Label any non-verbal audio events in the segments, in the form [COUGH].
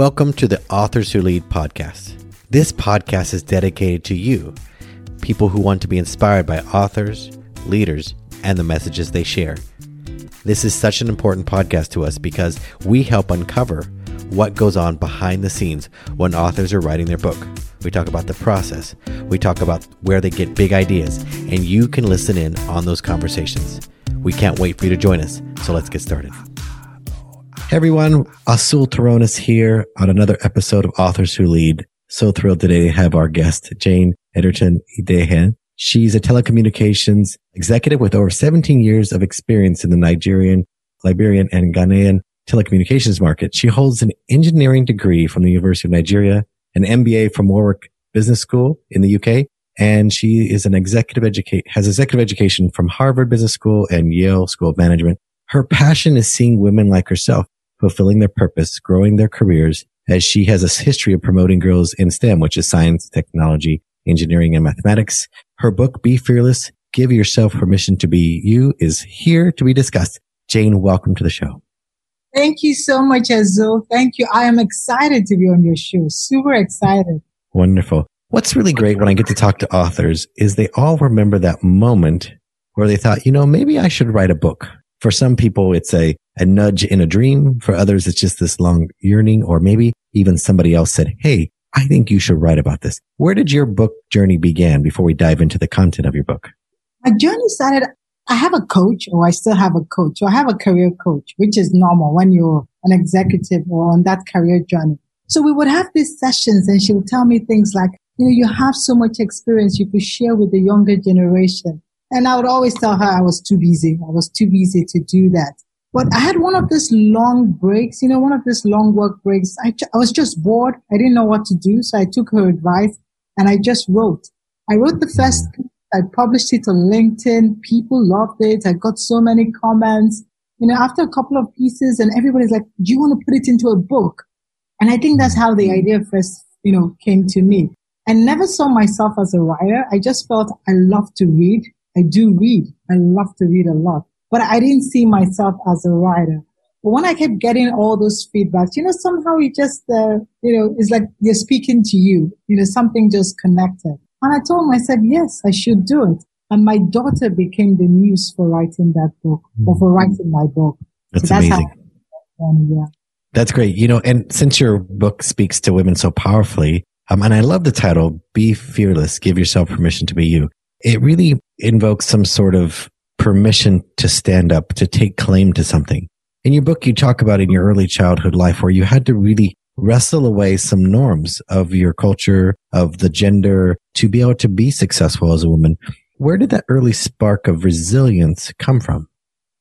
Welcome to the Authors Who Lead podcast. This podcast is dedicated to you, people who want to be inspired by authors, leaders, and the messages they share. This is such an important podcast to us because we help uncover what goes on behind the scenes when authors are writing their book. We talk about the process, we talk about where they get big ideas, and you can listen in on those conversations. We can't wait for you to join us, so let's get started. Hey everyone, Azul Terronez here on another episode of Authors Who Lead. So thrilled today to have our guest, Jane Egerton Idehen. She's a telecommunications executive with over 17 years of experience in the Nigerian, Liberian, and Ghanaian telecommunications market. She holds an engineering degree from the University of Nigeria, an MBA from Warwick Business School in the UK, and she is an executive educate, has executive education from Harvard Business School and Yale School of Management. Her passion is seeing women like herself fulfilling their purpose, growing their careers, as she has a history of promoting girls in STEM, which is science, technology, engineering, and mathematics. Her book, Be Fearless, Give Yourself Permission to Be You, is here to be discussed. Jane, welcome to the show. Thank you so much, Azul. Thank you. I am excited to be on your show. Super excited. Wonderful. What's really great when I get to talk to authors is they all remember that moment where they thought, you know, maybe I should write a book. For some people, it's a, a nudge in a dream. For others, it's just this long yearning, or maybe even somebody else said, Hey, I think you should write about this. Where did your book journey begin before we dive into the content of your book? My journey started, I have a coach or I still have a coach. So I have a career coach, which is normal when you're an executive or on that career journey. So we would have these sessions and she would tell me things like, you know, you have so much experience you could share with the younger generation. And I would always tell her I was too busy. I was too busy to do that. But I had one of these long breaks, you know, one of these long work breaks. I, I was just bored. I didn't know what to do. So I took her advice and I just wrote. I wrote the first, I published it on LinkedIn. People loved it. I got so many comments. You know, after a couple of pieces and everybody's like, do you want to put it into a book? And I think that's how the idea first, you know, came to me. I never saw myself as a writer. I just felt I love to read. I do read. I love to read a lot, but I didn't see myself as a writer. But when I kept getting all those feedbacks, you know, somehow it just, uh, you know, it's like they're speaking to you. You know, something just connected. And I told him, I said, yes, I should do it. And my daughter became the muse for writing that book mm. or for writing my book. That's, so that's amazing. How, yeah. That's great. You know, and since your book speaks to women so powerfully, um, and I love the title, Be Fearless, Give Yourself Permission to Be You. It really invokes some sort of permission to stand up, to take claim to something. In your book, you talk about in your early childhood life where you had to really wrestle away some norms of your culture, of the gender to be able to be successful as a woman. Where did that early spark of resilience come from?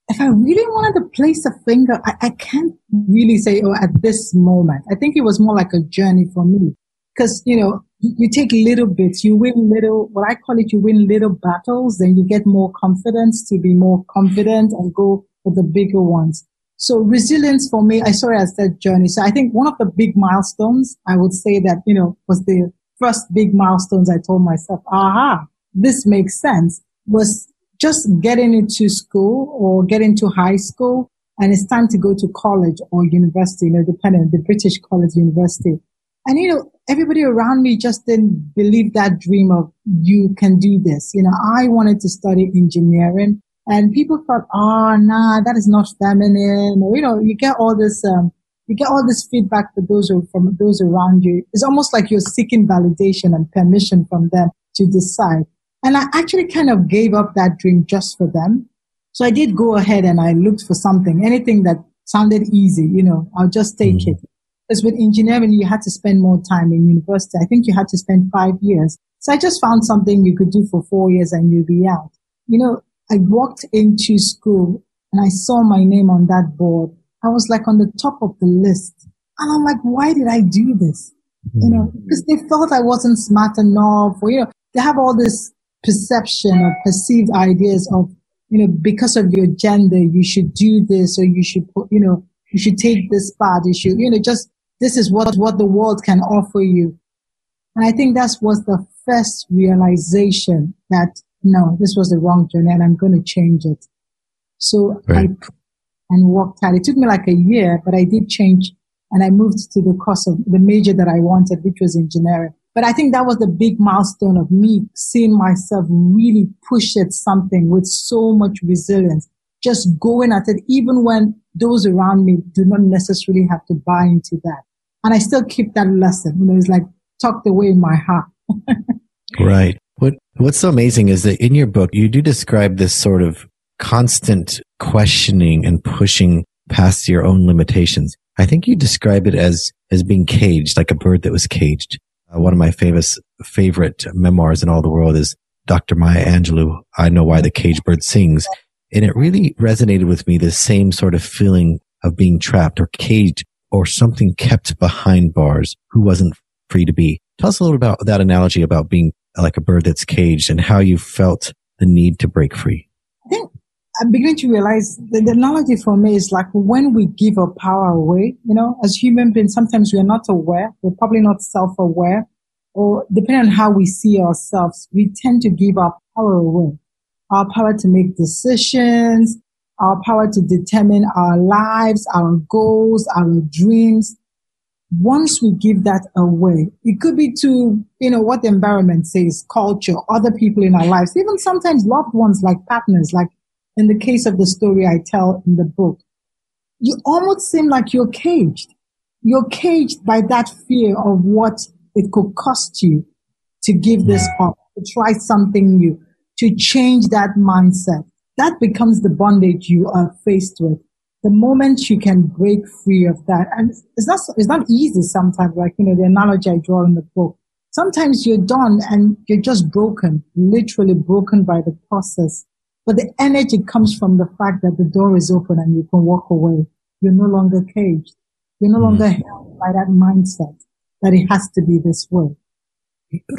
If I really wanted to place a finger, I, I can't really say, oh, at this moment. I think it was more like a journey for me. Because, you know, you take little bits, you win little, what I call it, you win little battles, then you get more confidence to be more confident and go for the bigger ones. So resilience for me, I saw it as that journey. So I think one of the big milestones, I would say that, you know, was the first big milestones I told myself, aha, this makes sense was just getting into school or getting to high school and it's time to go to college or university, you know, depending, the British college university. And, you know, everybody around me just didn't believe that dream of you can do this. You know, I wanted to study engineering and people thought, oh, nah, that is not feminine. Or, you know, you get all this, um, you get all this feedback for those from those around you. It's almost like you're seeking validation and permission from them to decide. And I actually kind of gave up that dream just for them. So I did go ahead and I looked for something, anything that sounded easy, you know, I'll just take mm-hmm. it. Because with engineering, you had to spend more time in university. I think you had to spend five years. So I just found something you could do for four years and you'd be out. You know, I walked into school and I saw my name on that board. I was like on the top of the list. And I'm like, why did I do this? You know, mm-hmm. because they felt I wasn't smart enough or, you know, they have all this perception or perceived ideas of, you know, because of your gender, you should do this or you should, put, you know, you should take this path. You should, you know, just this is what, what the world can offer you. And I think that was the first realization that no, this was the wrong journey and I'm going to change it. So right. I and worked hard. It took me like a year, but I did change and I moved to the course of the major that I wanted, which was engineering. But I think that was the big milestone of me seeing myself really push at something with so much resilience, just going at it, even when those around me do not necessarily have to buy into that. And I still keep that lesson. You know, it's like tucked away in my heart. [LAUGHS] right. What What's so amazing is that in your book, you do describe this sort of constant questioning and pushing past your own limitations. I think you describe it as as being caged, like a bird that was caged. Uh, one of my famous favorite memoirs in all the world is Dr. Maya Angelou. I know why the caged bird sings, and it really resonated with me. The same sort of feeling of being trapped or caged or something kept behind bars who wasn't free to be. Tell us a little about that analogy about being like a bird that's caged and how you felt the need to break free. I think I'm beginning to realize the, the analogy for me is like when we give our power away, you know, as human beings, sometimes we're not aware. We're probably not self-aware or depending on how we see ourselves, we tend to give our power away. Our power to make decisions, our power to determine our lives, our goals, our dreams. Once we give that away, it could be to, you know, what the environment says, culture, other people in our lives, even sometimes loved ones like partners, like in the case of the story I tell in the book. You almost seem like you're caged. You're caged by that fear of what it could cost you to give this up, to try something new, to change that mindset that becomes the bondage you are faced with. The moment you can break free of that, and it's not, it's not easy sometimes, like, you know, the analogy I draw in the book. Sometimes you're done and you're just broken, literally broken by the process. But the energy comes from the fact that the door is open and you can walk away. You're no longer caged. You're no longer mm. held by that mindset that it has to be this way.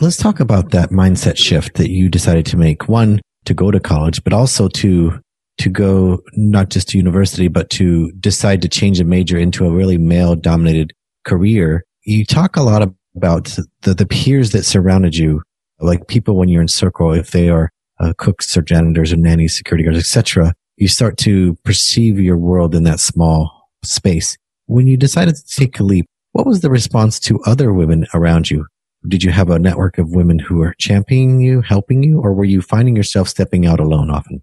Let's talk about that mindset shift that you decided to make. One, to go to college, but also to to go not just to university, but to decide to change a major into a really male dominated career. You talk a lot about the, the peers that surrounded you, like people when you're in circle, if they are uh, cooks or janitors or nannies, security guards, etc. You start to perceive your world in that small space. When you decided to take a leap, what was the response to other women around you? Did you have a network of women who were championing you, helping you, or were you finding yourself stepping out alone often?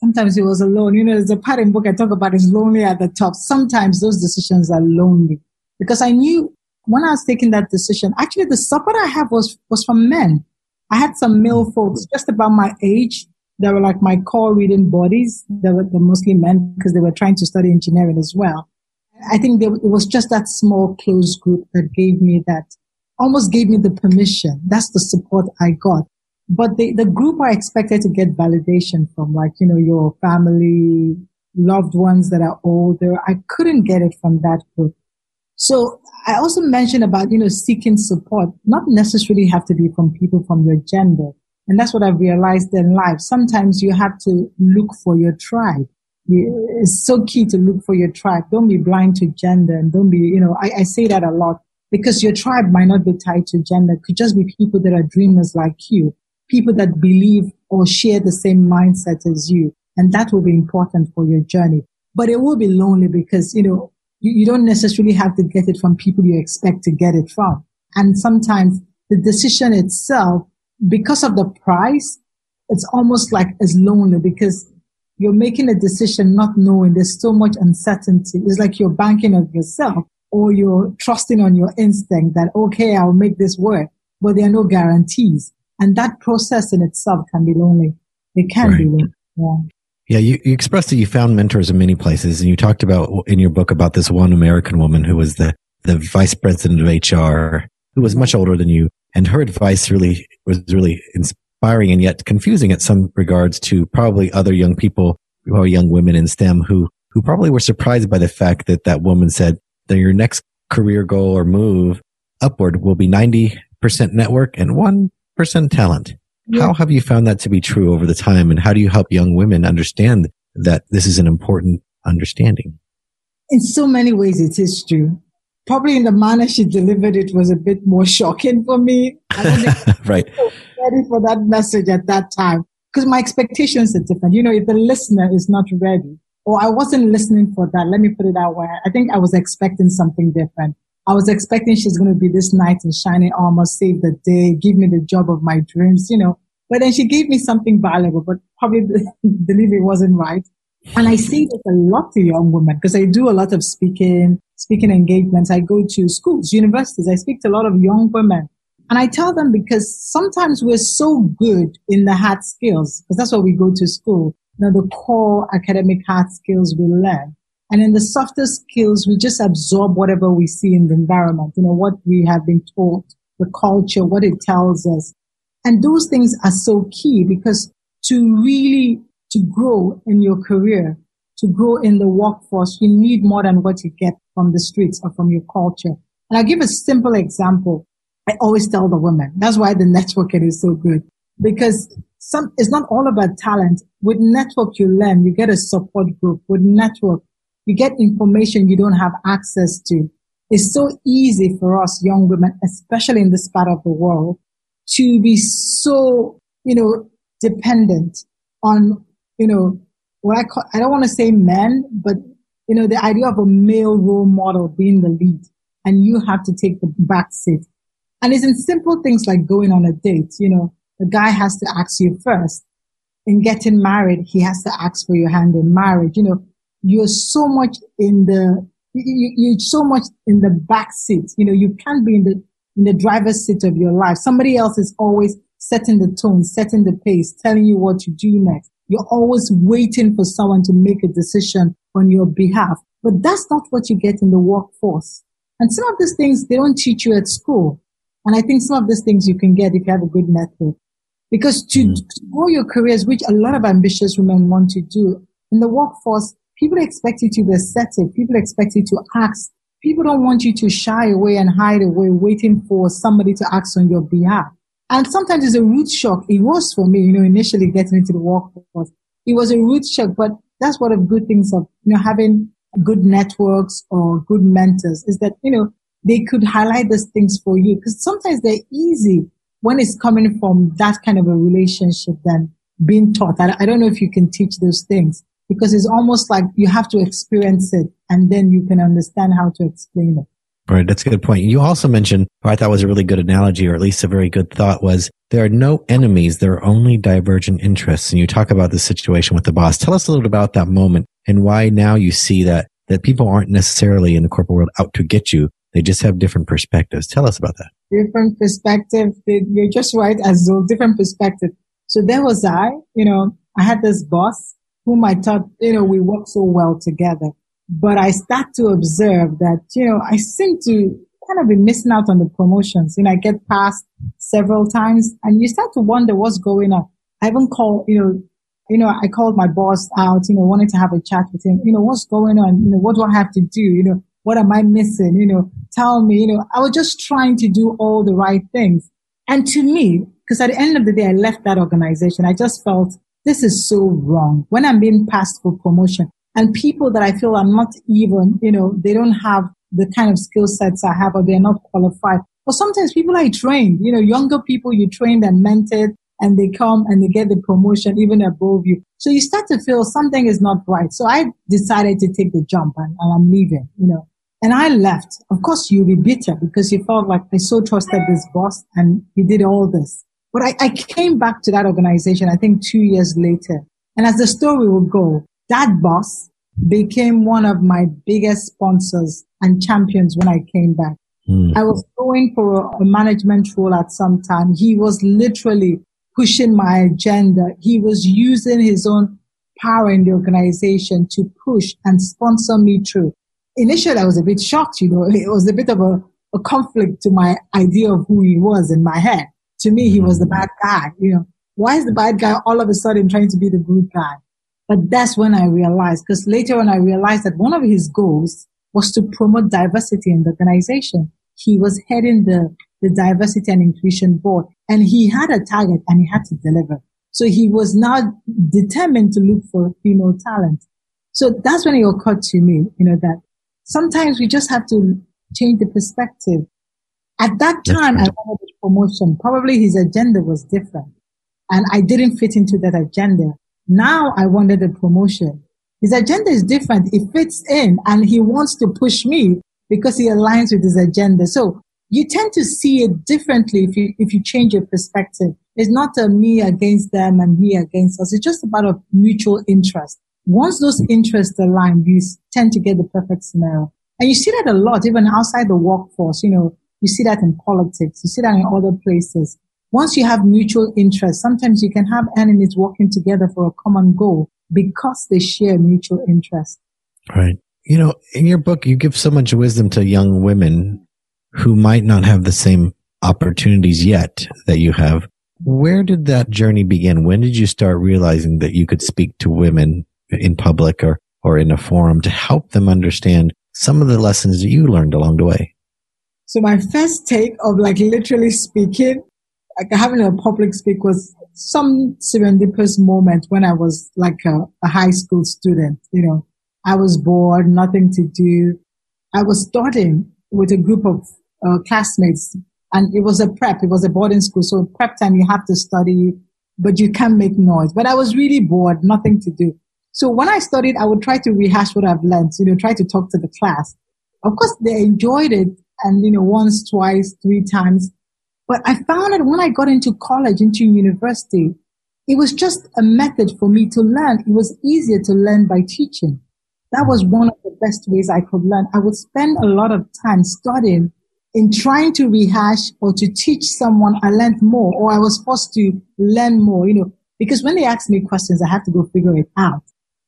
Sometimes it was alone. You know, there's a part in book I talk about is lonely at the top. Sometimes those decisions are lonely because I knew when I was taking that decision, actually the support I have was, was from men. I had some male mm. folks just about my age. that were like my core reading bodies. They were, mostly men because they were trying to study engineering as well. I think they, it was just that small close group that gave me that almost gave me the permission. That's the support I got. But the, the group I expected to get validation from, like, you know, your family, loved ones that are older, I couldn't get it from that group. So I also mentioned about, you know, seeking support, not necessarily have to be from people from your gender. And that's what I've realized in life. Sometimes you have to look for your tribe. It's so key to look for your tribe. Don't be blind to gender and don't be, you know, I, I say that a lot because your tribe might not be tied to gender. It could just be people that are dreamers like you, people that believe or share the same mindset as you. And that will be important for your journey. But it will be lonely because, you know, you, you don't necessarily have to get it from people you expect to get it from. And sometimes the decision itself, because of the price, it's almost like as lonely because you're making a decision not knowing there's so much uncertainty. It's like you're banking on yourself or you're trusting on your instinct that, okay, I'll make this work, but there are no guarantees. And that process in itself can be lonely. It can right. be lonely. Yeah. Yeah, you, you expressed that you found mentors in many places, and you talked about in your book about this one American woman who was the, the vice president of HR, who was much older than you, and her advice really was really inspiring and yet confusing at some regards to probably other young people or young women in STEM who who probably were surprised by the fact that that woman said, then your next career goal or move upward will be 90% network and 1% talent. Yeah. How have you found that to be true over the time? And how do you help young women understand that this is an important understanding? In so many ways, it is true. Probably in the manner she delivered it was a bit more shocking for me. [LAUGHS] right. ready for that message at that time because my expectations are different. You know, if the listener is not ready, or I wasn't listening for that. Let me put it that way. I think I was expecting something different. I was expecting she's going to be this knight in shining armor, save the day, give me the job of my dreams, you know. But then she gave me something valuable, but probably [LAUGHS] the delivery wasn't right. And I see this a lot to young women because I do a lot of speaking, speaking engagements. I go to schools, universities. I speak to a lot of young women. And I tell them because sometimes we're so good in the hard skills, because that's what we go to school, you know, the core academic hard skills we learn. And in the softer skills, we just absorb whatever we see in the environment, you know, what we have been taught, the culture, what it tells us. And those things are so key because to really, to grow in your career, to grow in the workforce, you need more than what you get from the streets or from your culture. And I'll give a simple example. I always tell the women, that's why the networking is so good because some, it's not all about talent. With network, you learn, you get a support group. With network, you get information you don't have access to. It's so easy for us young women, especially in this part of the world, to be so, you know, dependent on, you know, what I call, I don't want to say men, but, you know, the idea of a male role model being the lead and you have to take the back seat. And it's in simple things like going on a date, you know, the guy has to ask you first. In getting married, he has to ask for your hand in marriage. You know, you're so much in the you, are so much in the back seat. You know, you can't be in the in the driver's seat of your life. Somebody else is always setting the tone, setting the pace, telling you what to do next. You're always waiting for someone to make a decision on your behalf. But that's not what you get in the workforce. And some of these things they don't teach you at school. And I think some of these things you can get if you have a good network. Because to, mm. to grow your careers, which a lot of ambitious women want to do in the workforce, People expect you to be assertive. People expect you to ask. People don't want you to shy away and hide away waiting for somebody to ask on your behalf. And sometimes it's a root shock. It was for me, you know, initially getting into the workforce. It was a root shock, but that's one of the good things of, you know, having good networks or good mentors is that, you know, they could highlight these things for you because sometimes they're easy when it's coming from that kind of a relationship than being taught. I, I don't know if you can teach those things because it's almost like you have to experience it and then you can understand how to explain it. Right. That's a good point. You also mentioned, or I thought was a really good analogy, or at least a very good thought was there are no enemies. There are only divergent interests. And you talk about the situation with the boss. Tell us a little about that moment and why now you see that, that people aren't necessarily in the corporate world out to get you. They just have different perspectives. Tell us about that. Different perspective. You're just right as well. Different perspective. So there was I, you know, I had this boss whom I thought, you know, we work so well together. But I start to observe that, you know, I seem to kind of be missing out on the promotions. You know, I get passed several times and you start to wonder what's going on. I even called, you know, you know, I called my boss out, you know, wanted to have a chat with him. You know, what's going on? You know, what do I have to do? You know, what am I missing? You know, tell me, you know, I was just trying to do all the right things. And to me, because at the end of the day, I left that organization. I just felt this is so wrong. When I'm being passed for promotion and people that I feel are not even, you know, they don't have the kind of skill sets I have or they're not qualified. Or sometimes people I trained, you know, younger people you trained and mentored and they come and they get the promotion even above you. So you start to feel something is not right. So I decided to take the jump and, and I'm leaving, you know. And I left. Of course, you'll be bitter because you felt like I so trusted this boss and he did all this. But I, I came back to that organization, I think two years later. And as the story will go, that boss became one of my biggest sponsors and champions when I came back. Mm. I was going for a, a management role at some time. He was literally pushing my agenda. He was using his own power in the organization to push and sponsor me through. Initially, I was a bit shocked, you know, [LAUGHS] it was a bit of a, a conflict to my idea of who he was in my head to me, he was the bad guy. You know, why is the bad guy all of a sudden trying to be the good guy? But that's when I realized, because later on I realized that one of his goals was to promote diversity in the organization. He was heading the, the diversity and inclusion board and he had a target and he had to deliver. So he was now determined to look for female talent. So that's when it occurred to me, you know, that sometimes we just have to change the perspective. At that time, I wanted a promotion. Probably his agenda was different and I didn't fit into that agenda. Now I wanted a promotion. His agenda is different. It fits in and he wants to push me because he aligns with his agenda. So you tend to see it differently if you, if you change your perspective. It's not a me against them and me against us. It's just about a mutual interest. Once those interests align, you tend to get the perfect scenario. And you see that a lot, even outside the workforce. You know, you see that in politics. You see that in other places. Once you have mutual interest, sometimes you can have enemies working together for a common goal because they share mutual interest. Right. You know, in your book, you give so much wisdom to young women who might not have the same opportunities yet that you have. Where did that journey begin? When did you start realizing that you could speak to women in public or, or in a forum to help them understand some of the lessons that you learned along the way? So my first take of like literally speaking, like having a public speak was some serendipitous moment when I was like a, a high school student. You know, I was bored, nothing to do. I was studying with a group of uh, classmates and it was a prep. It was a boarding school. So prep time, you have to study, but you can't make noise. But I was really bored, nothing to do. So when I studied, I would try to rehash what I've learned, you know, try to talk to the class. Of course, they enjoyed it and, you know, once, twice, three times. But I found that when I got into college, into university, it was just a method for me to learn. It was easier to learn by teaching. That was one of the best ways I could learn. I would spend a lot of time studying in trying to rehash or to teach someone. I learned more or I was forced to learn more, you know, because when they asked me questions, I had to go figure it out.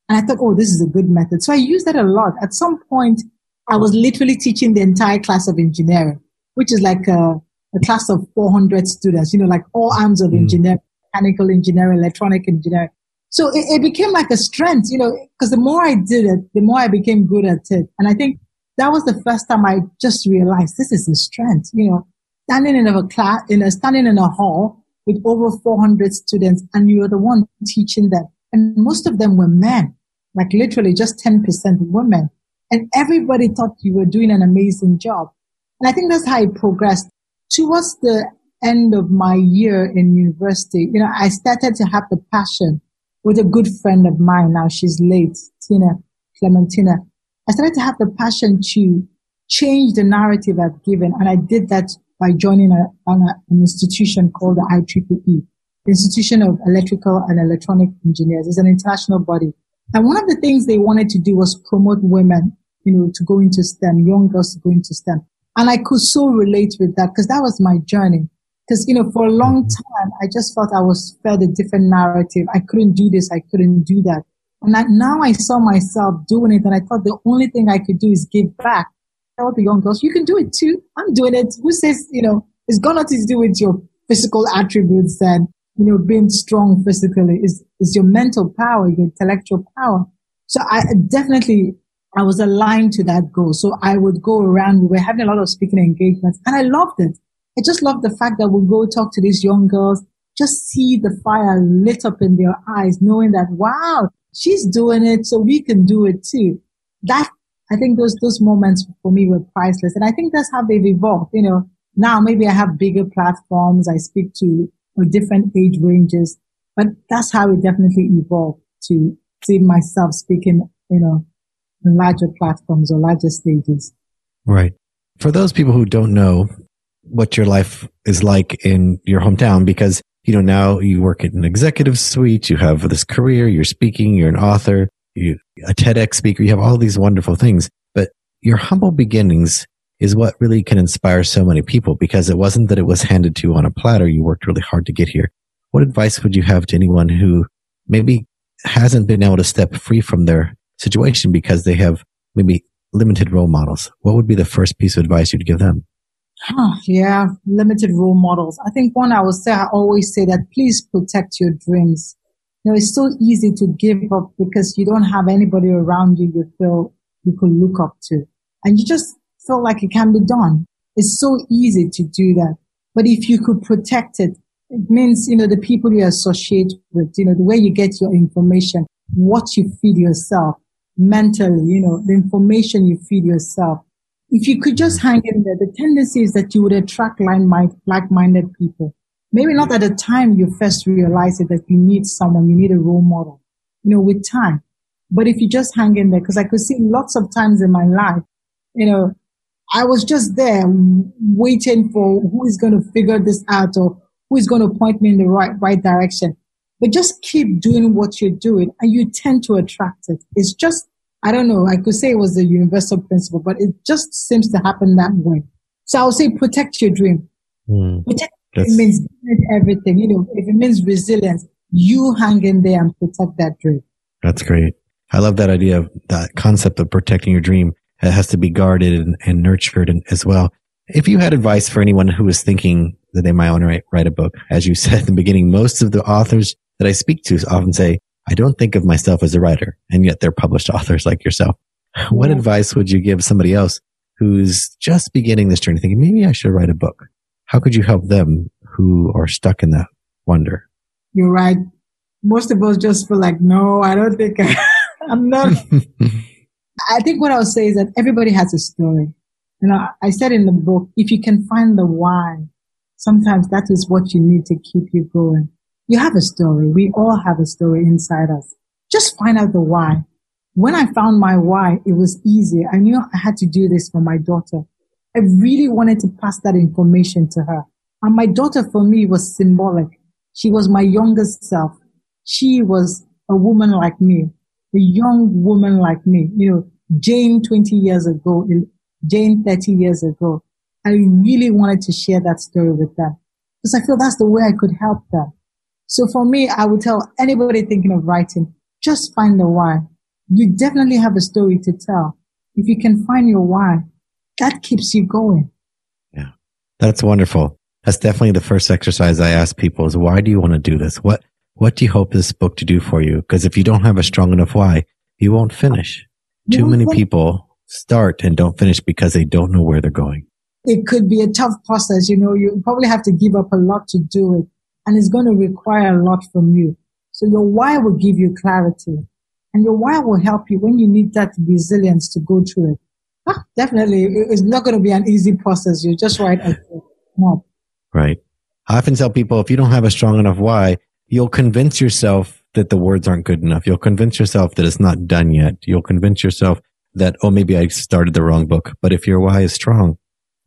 And I thought, oh, this is a good method. So I used that a lot. At some point, I was literally teaching the entire class of engineering, which is like a, a class of 400 students, you know, like all arms of mm. engineering, mechanical engineering, electronic engineering. So it, it became like a strength, you know, because the more I did it, the more I became good at it. And I think that was the first time I just realized this is a strength, you know, standing in a class, in a, standing in a hall with over 400 students and you're the one teaching them. And most of them were men, like literally just 10% women. And everybody thought you were doing an amazing job. And I think that's how it progressed. Towards the end of my year in university, you know, I started to have the passion with a good friend of mine. Now she's late, Tina Clementina. I started to have the passion to change the narrative I've given. And I did that by joining a, an, an institution called the IEEE, the Institution of Electrical and Electronic Engineers. It's an international body. And one of the things they wanted to do was promote women you know, to go into STEM, young girls to go into STEM. And I could so relate with that because that was my journey. Because, you know, for a long mm-hmm. time, I just felt I was fed a different narrative. I couldn't do this. I couldn't do that. And I, now I saw myself doing it and I thought the only thing I could do is give back. Tell the young girls, you can do it too. I'm doing it. Who says, you know, it's got nothing to do with your physical attributes and, you know, being strong physically is, is your mental power, your intellectual power. So I definitely I was aligned to that goal. So I would go around. We were having a lot of speaking engagements and I loved it. I just loved the fact that we'll go talk to these young girls, just see the fire lit up in their eyes, knowing that, wow, she's doing it. So we can do it too. That, I think those, those moments for me were priceless. And I think that's how they've evolved. You know, now maybe I have bigger platforms. I speak to different age ranges, but that's how it definitely evolved to see myself speaking, you know, larger platforms or larger stages. Right. For those people who don't know what your life is like in your hometown, because, you know, now you work in an executive suite, you have this career, you're speaking, you're an author, you a TEDx speaker, you have all these wonderful things, but your humble beginnings is what really can inspire so many people because it wasn't that it was handed to you on a platter. You worked really hard to get here. What advice would you have to anyone who maybe hasn't been able to step free from their situation because they have maybe limited role models. What would be the first piece of advice you'd give them? Huh, yeah, limited role models. I think one I would say, I always say that please protect your dreams. You know, it's so easy to give up because you don't have anybody around you you feel you could look up to. And you just feel like it can be done. It's so easy to do that. But if you could protect it, it means, you know, the people you associate with, you know, the way you get your information, what you feed yourself, mentally, you know, the information you feed yourself. If you could just hang in there, the tendency is that you would attract like-minded people. Maybe not at the time you first realize it that you need someone, you need a role model. You know, with time, But if you just hang in there, because I could see lots of times in my life, you know, I was just there waiting for who is going to figure this out or who is going to point me in the right, right direction. But just keep doing what you're doing and you tend to attract it. It's just, I don't know, I could say it was the universal principle, but it just seems to happen that way. So I would say protect your dream. Mm, protect it means everything. You know, if it means resilience, you hang in there and protect that dream. That's great. I love that idea of that concept of protecting your dream. It has to be guarded and, and nurtured as well. If you had advice for anyone who is thinking that they might want to write, write a book, as you [LAUGHS] said in the beginning, most of the authors that I speak to often say, I don't think of myself as a writer, and yet they're published [LAUGHS] authors like yourself. What advice would you give somebody else who's just beginning this journey, thinking maybe I should write a book? How could you help them who are stuck in that wonder? You're right. Most of us just feel like, no, I don't think I, [LAUGHS] I'm not. I think what I'll say is that everybody has a story. You know, I said in the book, if you can find the why, sometimes that is what you need to keep you going. You have a story. We all have a story inside us. Just find out the why. When I found my why, it was easy. I knew I had to do this for my daughter. I really wanted to pass that information to her. And my daughter for me was symbolic. She was my youngest self. She was a woman like me, a young woman like me. You know, Jane 20 years ago, Jane 30 years ago. I really wanted to share that story with them because I feel that's the way I could help them. So for me, I would tell anybody thinking of writing, just find the why. You definitely have a story to tell. If you can find your why, that keeps you going. Yeah. That's wonderful. That's definitely the first exercise I ask people is why do you want to do this? What, what do you hope this book to do for you? Because if you don't have a strong enough why, you won't finish. Too many people start and don't finish because they don't know where they're going. It could be a tough process. You know, you probably have to give up a lot to do it and it's going to require a lot from you. So your why will give you clarity and your why will help you when you need that resilience to go through it. Ah, definitely. It's not going to be an easy process. You're just right. Not. Right. I often tell people if you don't have a strong enough why, you'll convince yourself that the words aren't good enough. You'll convince yourself that it's not done yet. You'll convince yourself that, oh, maybe I started the wrong book. But if your why is strong,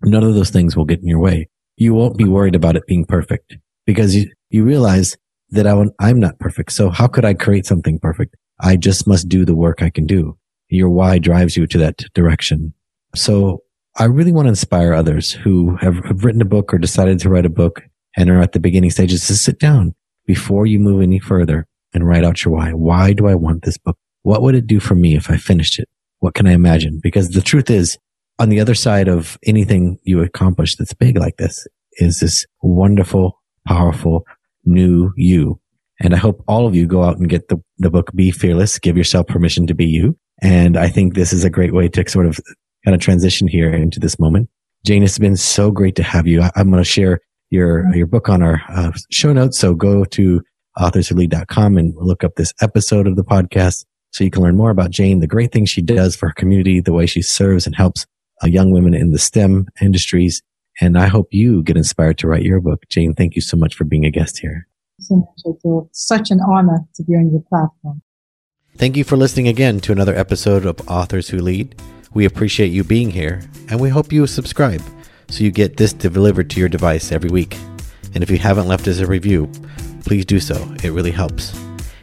none of those things will get in your way. You won't be worried about it being perfect because you, you realize that I, I'm not perfect. So how could I create something perfect? I just must do the work I can do. Your why drives you to that direction. So I really want to inspire others who have, have written a book or decided to write a book and are at the beginning stages to sit down before you move any further and write out your why. Why do I want this book? What would it do for me if I finished it? What can I imagine? Because the truth is, on the other side of anything you accomplish that's big like this is this wonderful, powerful, new you. And I hope all of you go out and get the, the book, Be Fearless, give yourself permission to be you. And I think this is a great way to sort of kind of transition here into this moment. Jane, it's been so great to have you. I, am going to share your, your book on our uh, show notes. So go to authorswholead.com and look up this episode of the podcast so you can learn more about Jane, the great things she does for her community, the way she serves and helps uh, young women in the STEM industries. And I hope you get inspired to write your book. Jane, thank you so much for being a guest here. So much, Such an honor to be on your platform. Thank you for listening again to another episode of Authors Who Lead. We appreciate you being here, and we hope you subscribe so you get this delivered to your device every week. And if you haven't left us a review, please do so. It really helps.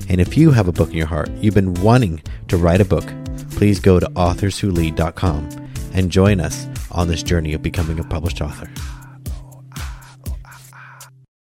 And if you have a book in your heart, you've been wanting to write a book, please go to authorswholead.com and join us on this journey of becoming a published author.